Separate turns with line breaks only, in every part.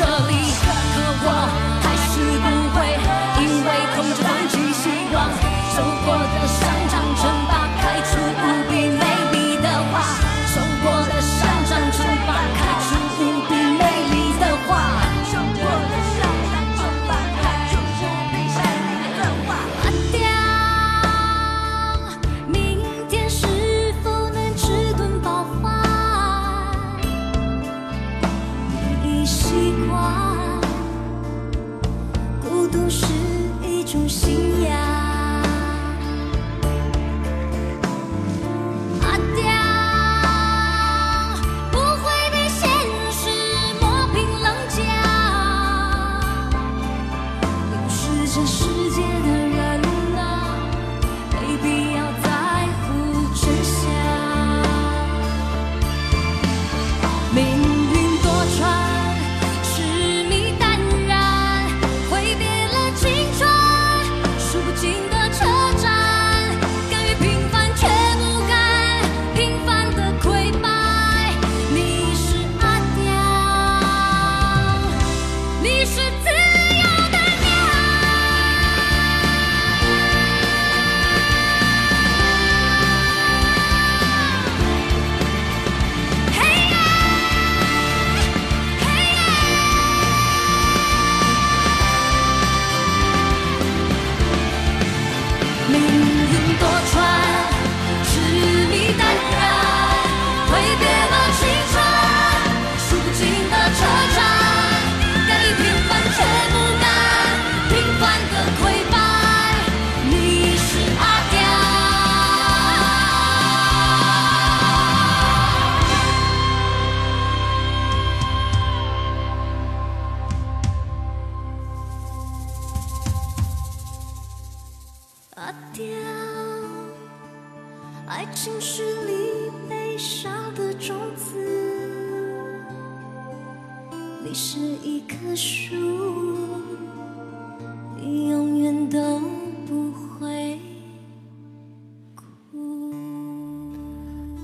你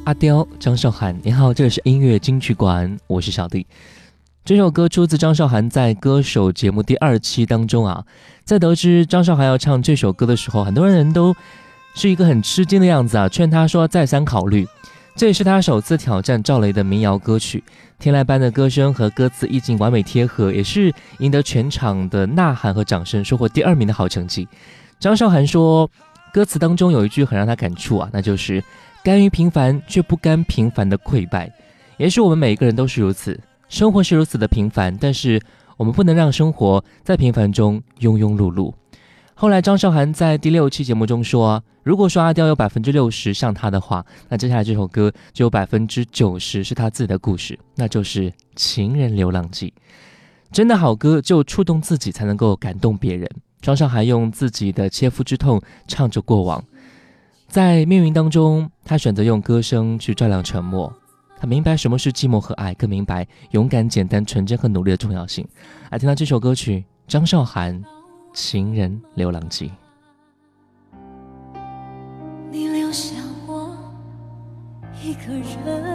阿刁，
张韶涵，你好，这里是音乐金曲馆，我是小弟。这首歌出自张韶涵在歌手节目第二期当中啊，在得知张韶涵要唱这首歌的时候，很多人都是一个很吃惊的样子啊，劝她说再三考虑。这也是她首次挑战赵雷的民谣歌曲，天籁般的歌声和歌词意境完美贴合，也是赢得全场的呐喊和掌声，收获第二名的好成绩。张韶涵说，歌词当中有一句很让她感触啊，那就是甘于平凡却不甘平凡的溃败，也许我们每一个人都是如此。生活是如此的平凡，但是我们不能让生活在平凡中庸庸碌碌。后来，张韶涵在第六期节目中说：“如果说阿刁有百分之六十像他的话，那接下来这首歌就有百分之九十是他自己的故事，那就是《情人流浪记》。真的好歌，就触动自己才能够感动别人。张韶涵用自己的切肤之痛唱着过往，在命运当中，他选择用歌声去照亮沉默。”他明白什么是寂寞和爱，更明白勇敢、简单、纯真和努力的重要性。来听到这首歌曲，张韶涵《情人流浪记》。
你留下我一个人，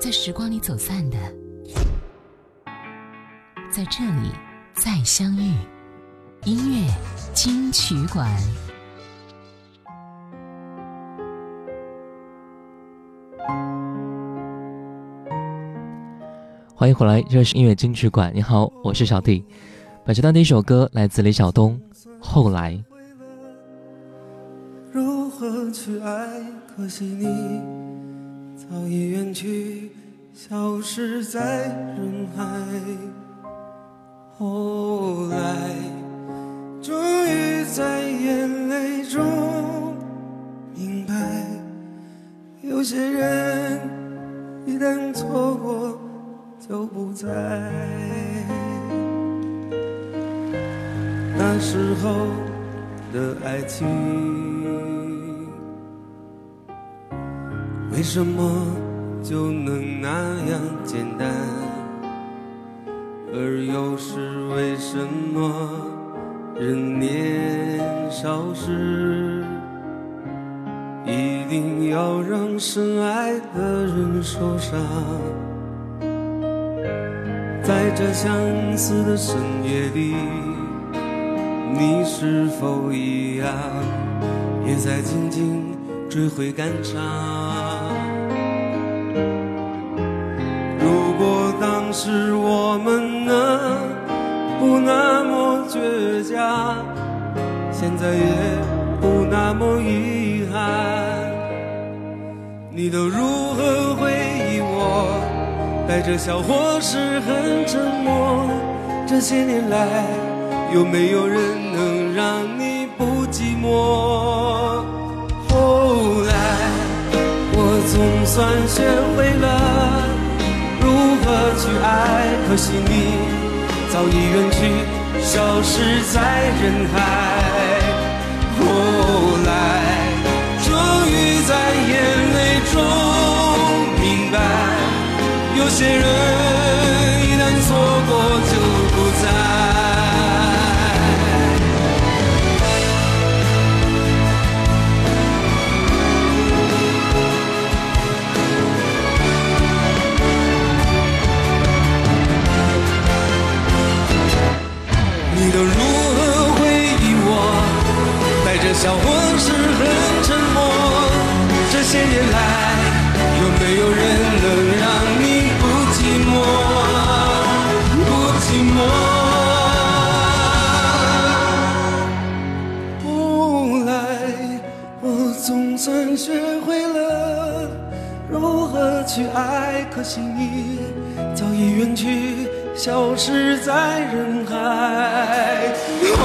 在时光里走散的，在这里再相遇。音乐金曲馆，
欢迎回来，这是音乐金曲馆。你好，我是小弟。本时段第一首歌来自李晓东，《后来》。
如何去爱？可惜你早已远去，消失在人海。后来，终于在眼泪中明白，有些人一旦错过就不在。那时候的爱情，为什么就能那样简单？而又是为什么人年少时，一定要让深爱的人受伤？在这相似的深夜里。你是否一样，也在静静追悔感伤？我们能不那么倔强，现在也不那么遗憾，你都如何回忆我？带着笑或是很沉默？这些年来。有没有人能让你不寂寞？后来我总算学会了去爱，可惜你早已远去，消失在人海。后来终于在眼泪中明白，有些人来有没有人能让你不寂寞？不寂寞。后来我总算学会了如何去爱，可惜你早已远去，消失在人海。后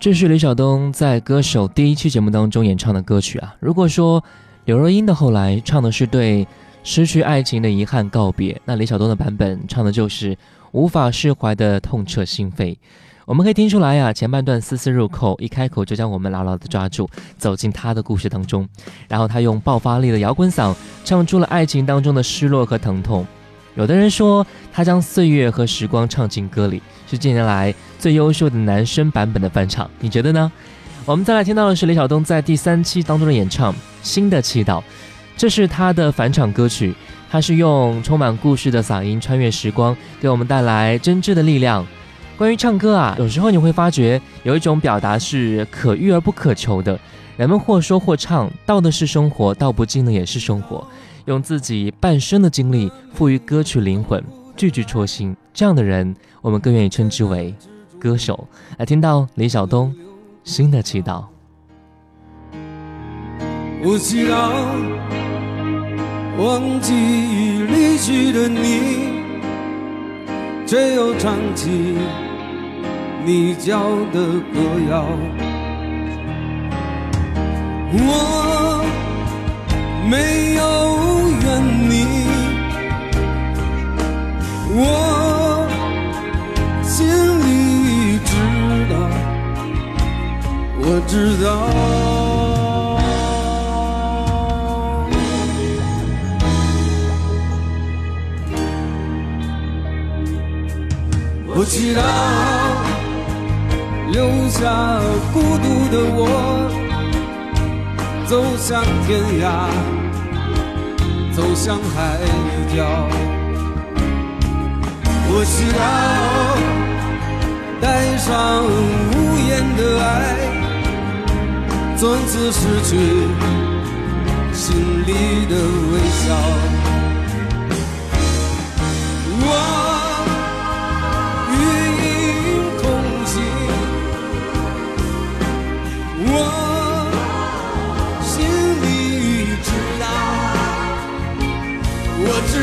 这是李晓东在歌手第一期节目当中演唱的歌曲啊。如果说刘若英的后来唱的是对失去爱情的遗憾告别，那李晓东的版本唱的就是无法释怀的痛彻心扉。我们可以听出来呀，前半段丝丝入扣，一开口就将我们牢牢的抓住，走进他的故事当中。然后他用爆发力的摇滚嗓，唱出了爱情当中的失落和疼痛。有的人说，他将岁月和时光唱进歌里，是近年来最优秀的男声版本的翻唱。你觉得呢？我们再来听到的是李晓东在第三期当中的演唱《新的祈祷》，这是他的返场歌曲。他是用充满故事的嗓音穿越时光，给我们带来真挚的力量。关于唱歌啊，有时候你会发觉有一种表达是可遇而不可求的。人们或说或唱，道的是生活，道不尽的也是生活。用自己半生的经历赋予歌曲灵魂，句句戳心。这样的人，我们更愿意称之为歌手。来听到李晓东《新的祈祷》。
我祈祷忘记离去的你，却又唱起你教的歌谣。我没有怨你，我心里知道，我知道。我祈祷留下孤独的我，走向天涯，走向海角。我需要带上无言的爱，从此失去心里的微笑。我。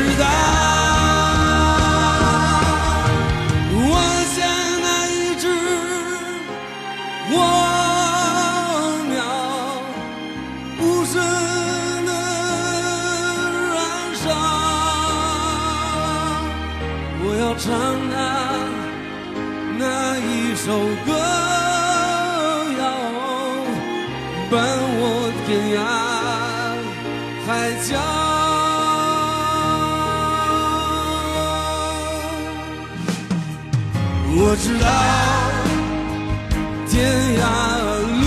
知道我像那一只火鸟无声的燃烧我要唱那那一首歌。我知道天涯路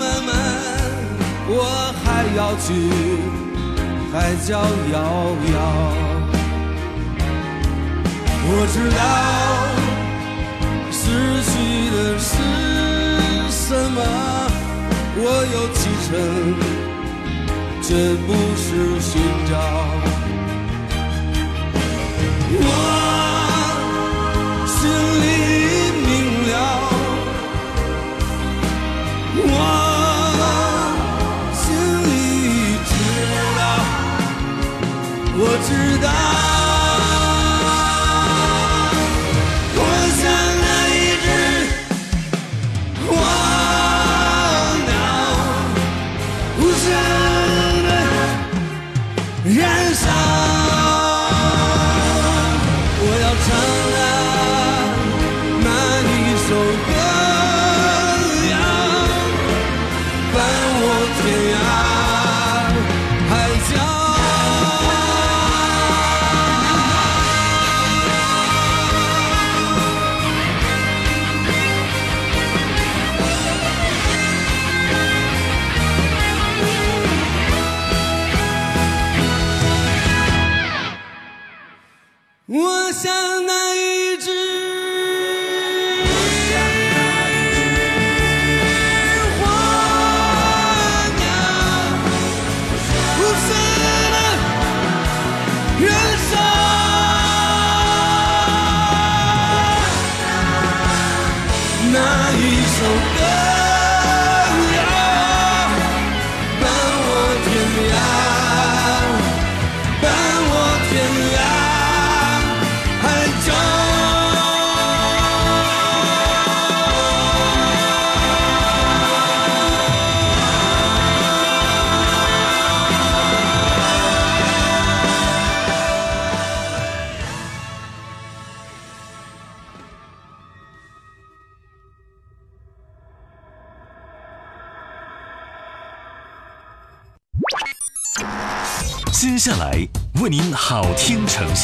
漫漫，我还要去海角遥遥。我知道失去的是什么，我有启程，却不是寻找。我我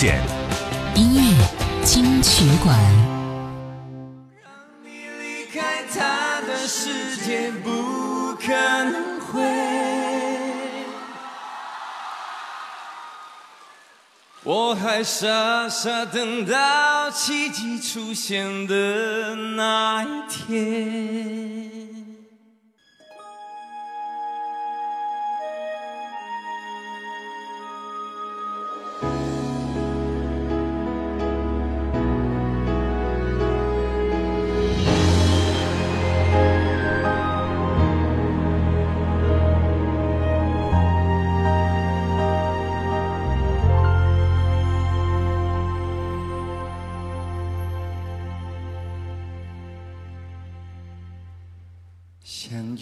现
音乐金曲馆。
你离开他的世界不可能会，我还傻傻等到奇迹出现的那一天。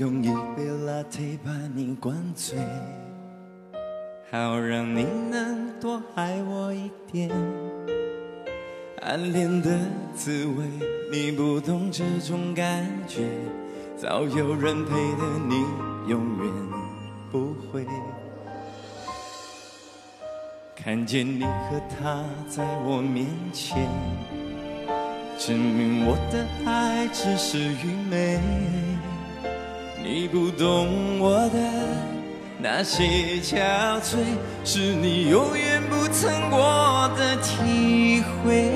用一杯 latte 把你灌醉，好让你能多爱我一点。暗恋的滋味，你不懂这种感觉，早有人陪的你永远不会。看见你和他在我面前，证明我的爱只是愚昧。你不懂我的那些憔悴，是你永远不曾过的体会。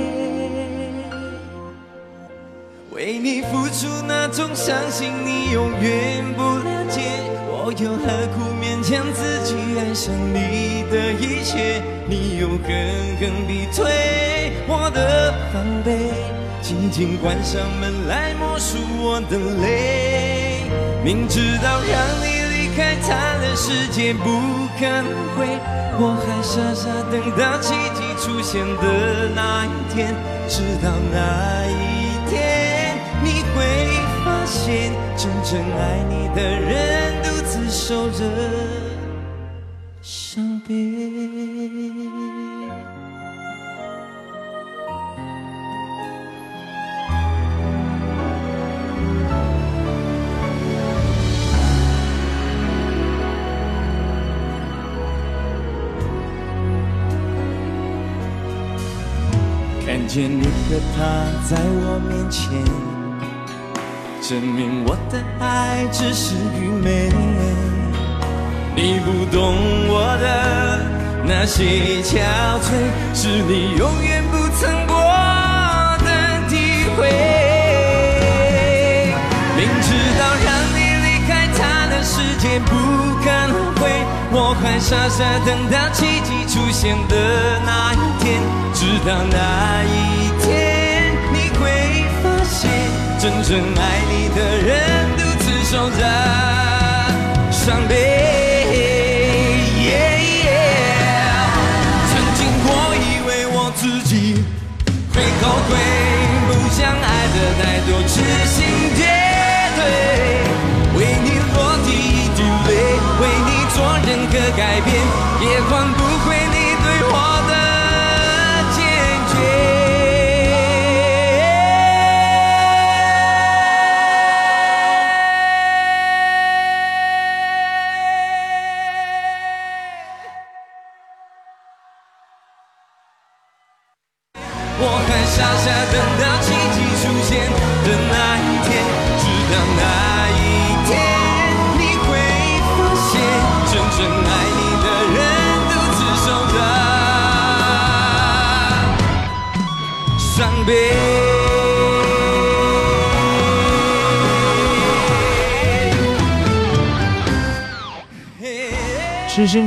为你付出那种伤心你永远不了解，我又何苦勉强自己爱上你的一切？你又狠狠逼退我的防备，紧紧关上门来默数我的泪。明知道让你离开他的世界不可能会，我还傻傻等到奇迹出现的那一天。直到那一天，你会发现，真正爱你的人独自守着伤悲。见你和他在我面前，证明我的爱只是愚昧。你不懂我的那些憔悴，是你永远不曾过的体会。明知道让你离开他的世界不可能会，我还傻傻等到奇迹出现的那一天。直到那一天，你会发现，真正爱你的人独自守着伤悲。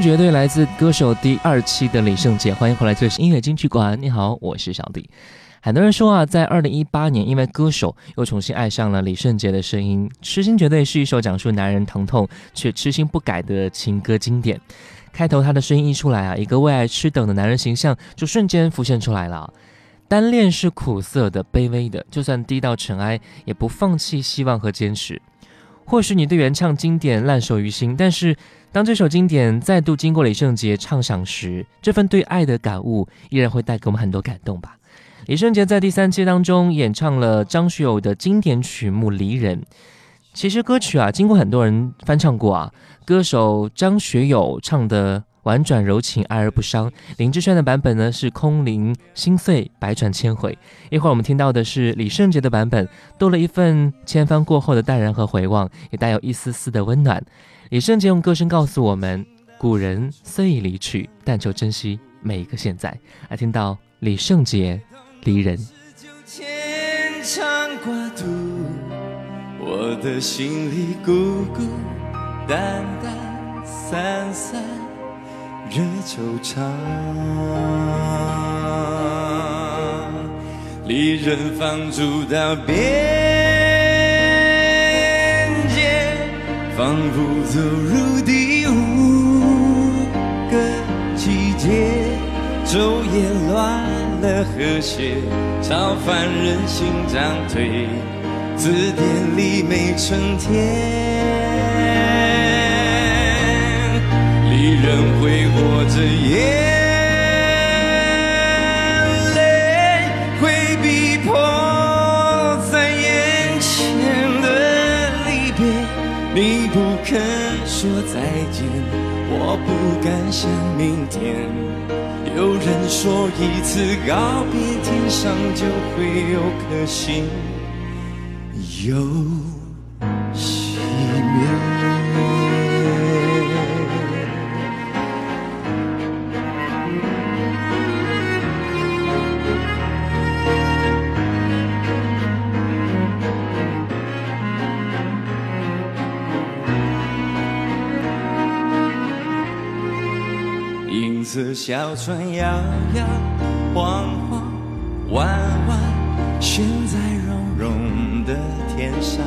绝对来自歌手第二期的李圣杰，欢迎回来，这里是音乐金曲馆。你好，我是小弟。很多人说啊，在二零一八年，因为歌手又重新爱上了李圣杰的声音，《痴心绝对》是一首讲述男人疼痛却痴心不改的情歌经典。开头他的声音一出来啊，一个为爱痴等的男人形象就瞬间浮现出来了。单恋是苦涩的、卑微的，就算低到尘埃，也不放弃希望和坚持。或许你对原唱经典烂熟于心，但是当这首经典再度经过李圣杰唱响时，这份对爱的感悟依然会带给我们很多感动吧。李圣杰在第三期当中演唱了张学友的经典曲目《离人》。其实歌曲啊，经过很多人翻唱过啊，歌手张学友唱的。婉转柔情，爱而不伤。林志炫的版本呢是空灵心碎，百转千回。一会儿我们听到的是李圣杰的版本，多了一份千帆过后的淡然和回望，也带有一丝丝的温暖。李圣杰用歌声告诉我们：古人虽已离去，但求珍惜每一个现在。来听到李圣杰《离人》。
我的心里孤孤单单散散惹惆怅，离人放逐到边仿佛走入第五个季节，昼夜乱了和谐，超凡人心涨退。字典里没春天，离人挥霍着眼你不肯说再见，我不敢想明天。有人说一次告别，天上就会有颗星。有小船摇摇晃晃，弯弯悬在绒绒的。天上，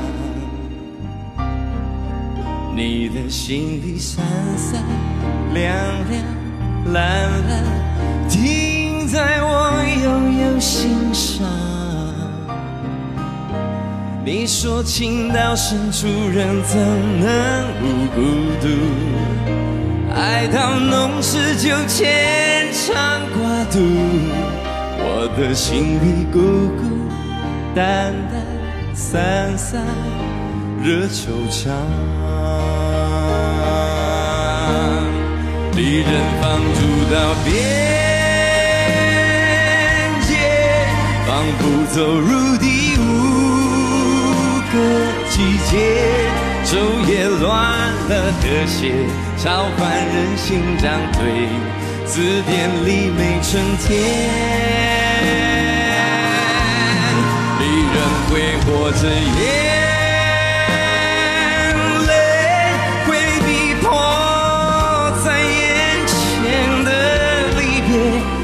你的心里闪闪亮亮蓝蓝，停在我悠悠心上。你说情到深处人怎能不孤独？爱到浓时就牵肠挂肚，我的心里孤孤单单。散散惹惆怅，离人放逐到边界，仿佛走入第五个季节。昼夜乱了和谐，超凡人心涨退，字典里没春天。离人挥霍着眼泪，回避迫在眼前的离别。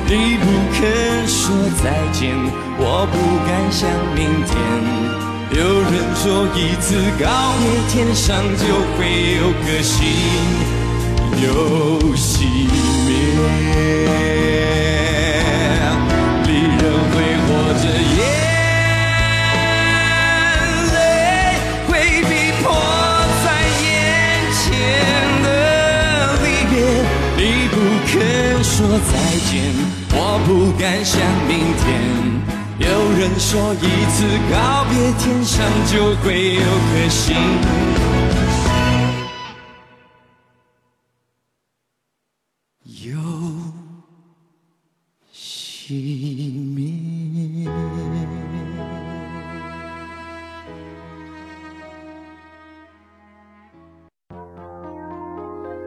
你不肯说再见，我不敢想明天。有人说一次告别，天上就会有颗星又熄灭。离人挥霍着眼泪，回避迫在眼前的离别。你不肯。说再见，我不敢想明天。有人说一次告别，天上就会有颗星又熄灭。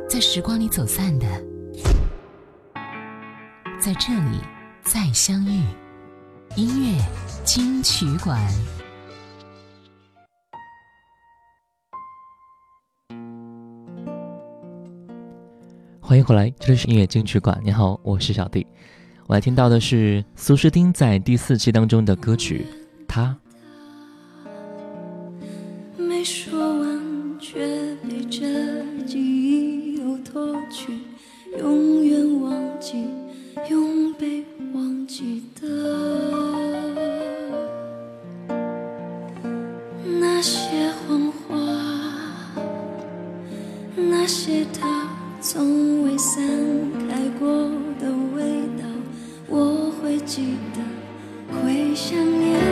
在时光里走散的。在这里再相遇，音乐金曲馆。
欢迎回来，这里是音乐金曲馆。你好，我是小弟。我来听到的是苏诗丁在第四期当中的歌曲《他》。
没说完，却被这记忆又拖去，永远忘记。永些他从未散开过的味道，我会记得，会想念。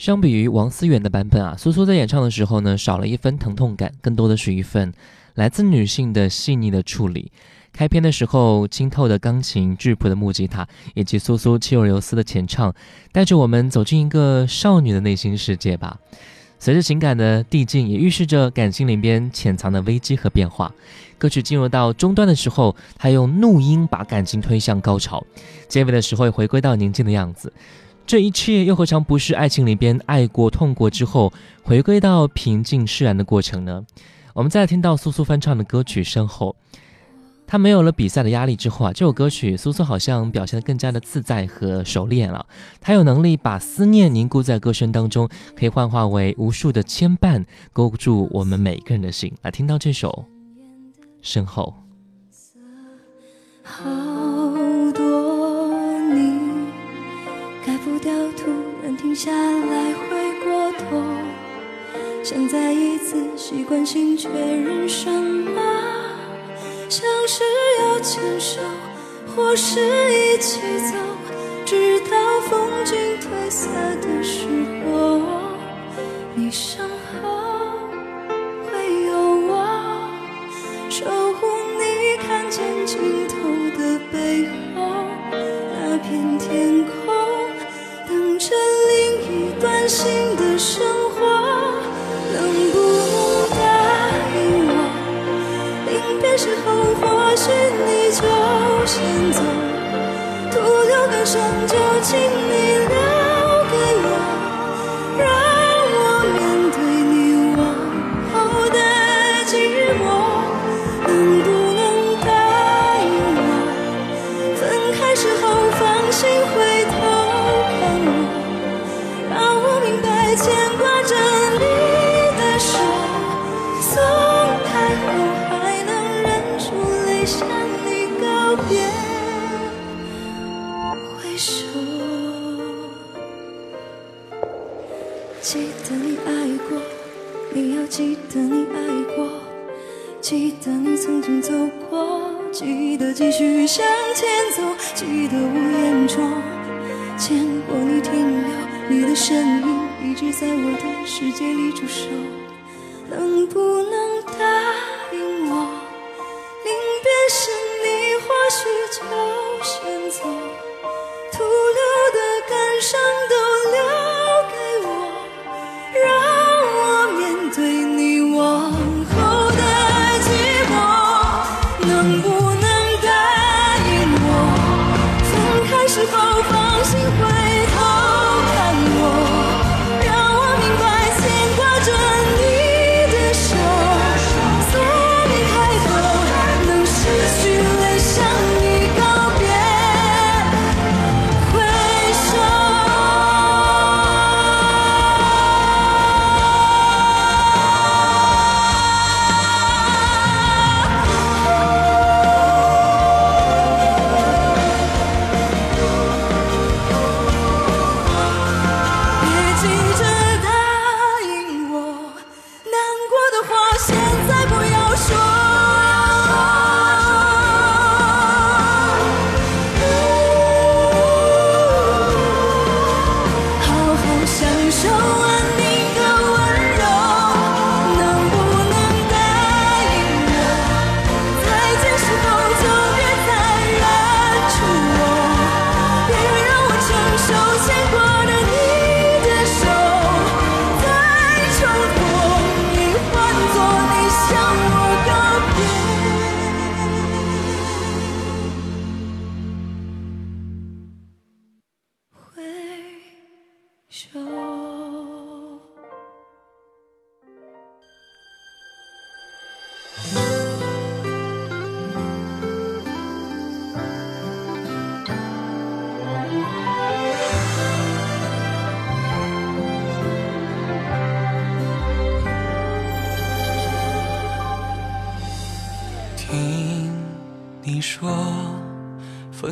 相比于王思远的版本啊，苏苏在演唱的时候呢，少了一分疼痛感，更多的是一份来自女性的细腻的处理。开篇的时候，清透的钢琴、质朴的木吉他，以及苏苏气若游丝的浅唱，带着我们走进一个少女的内心世界吧。随着情感的递进，也预示着感情里边潜藏的危机和变化。歌曲进入到中段的时候，他用怒音把感情推向高潮，结尾的时候又回归到宁静的样子。这一切又何尝不是爱情里边爱过、痛过之后回归到平静释然的过程呢？我们再听到苏苏翻唱的歌曲《身后》，他没有了比赛的压力之后啊，这首歌曲苏苏好像表现得更加的自在和熟练了。他有能力把思念凝固在歌声当中，可以幻化为无数的牵绊，勾住我们每个人的心。来听到这首《身后》。
掉，突然停下来，回过头，想再一次习惯性确认什么，像是要牵手，或是一起走，直到风景褪色的时候，你身后新的生活，能不能答应我？临别时候，或许你就先走，徒留感伤，就请你当你曾经走过记得继续向前走记得我眼中见过你停留你的身影一直在我的世界里驻守。
能不能答应我临别时你或许就先走？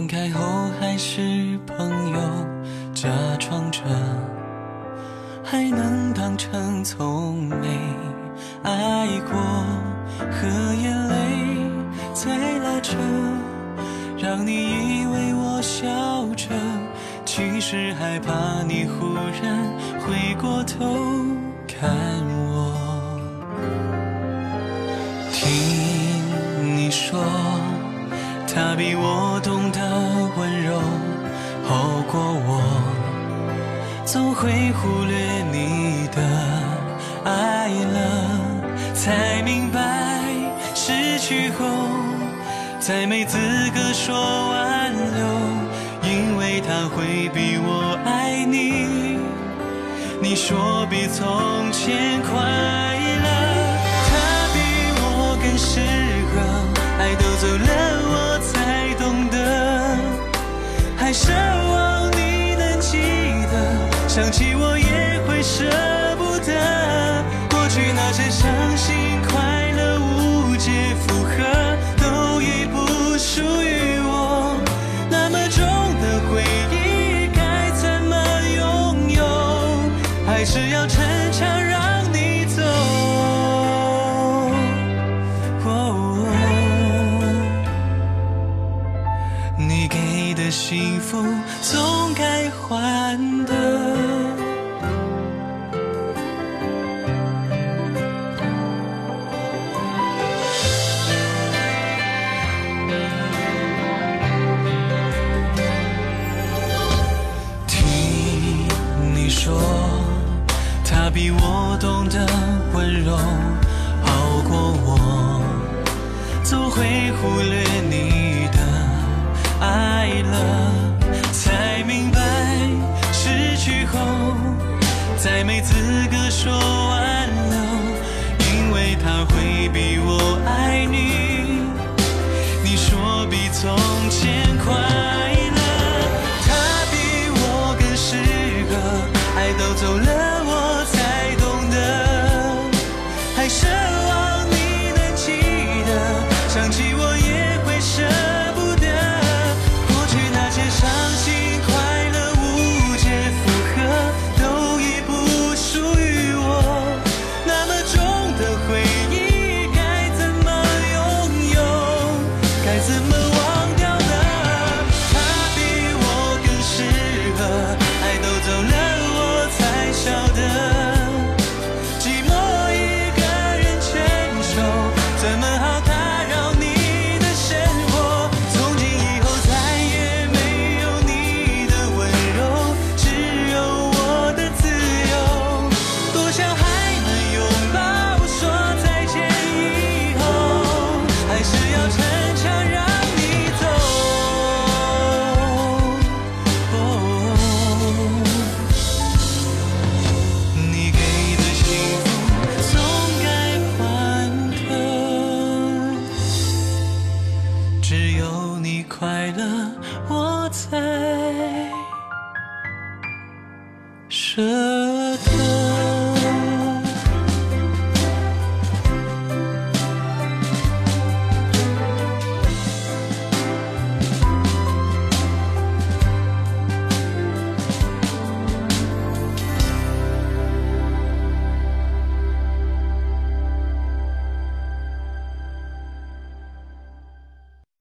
开后还是朋友，假装着还能当成从没爱过，和眼泪在拉扯，让你以为我笑着，其实害怕你忽然回过头看。他比我懂得温柔，好过我，总会忽略你的爱了，才明白失去后再没资格说挽留，因为他会比我爱你。你说比从前快还奢望你能记得，想起我也会舍不得，过去那些伤心快乐无解负荷，都已不属于我，那么重的回忆该怎么拥有？还是要逞强幸